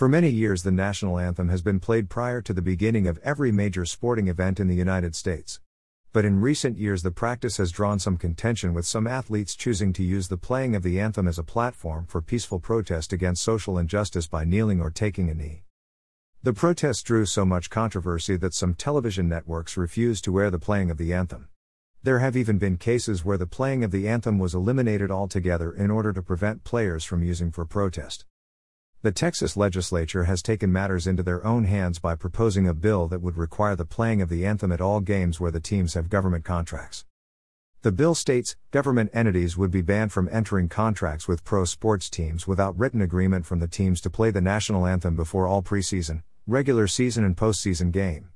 For many years, the national anthem has been played prior to the beginning of every major sporting event in the United States. But in recent years, the practice has drawn some contention with some athletes choosing to use the playing of the anthem as a platform for peaceful protest against social injustice by kneeling or taking a knee. The protests drew so much controversy that some television networks refused to air the playing of the anthem. There have even been cases where the playing of the anthem was eliminated altogether in order to prevent players from using for protest. The Texas legislature has taken matters into their own hands by proposing a bill that would require the playing of the anthem at all games where the teams have government contracts. The bill states government entities would be banned from entering contracts with pro sports teams without written agreement from the teams to play the national anthem before all preseason, regular season, and postseason game.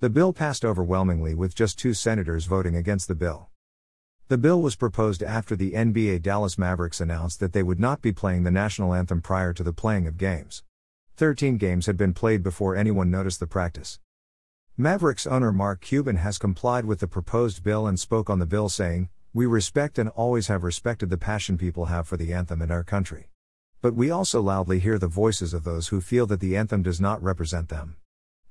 The bill passed overwhelmingly with just two senators voting against the bill. The bill was proposed after the NBA Dallas Mavericks announced that they would not be playing the national anthem prior to the playing of games. 13 games had been played before anyone noticed the practice. Mavericks owner Mark Cuban has complied with the proposed bill and spoke on the bill saying, We respect and always have respected the passion people have for the anthem in our country. But we also loudly hear the voices of those who feel that the anthem does not represent them.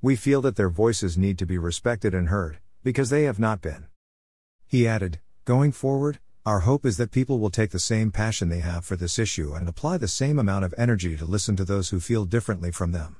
We feel that their voices need to be respected and heard, because they have not been. He added, Going forward, our hope is that people will take the same passion they have for this issue and apply the same amount of energy to listen to those who feel differently from them.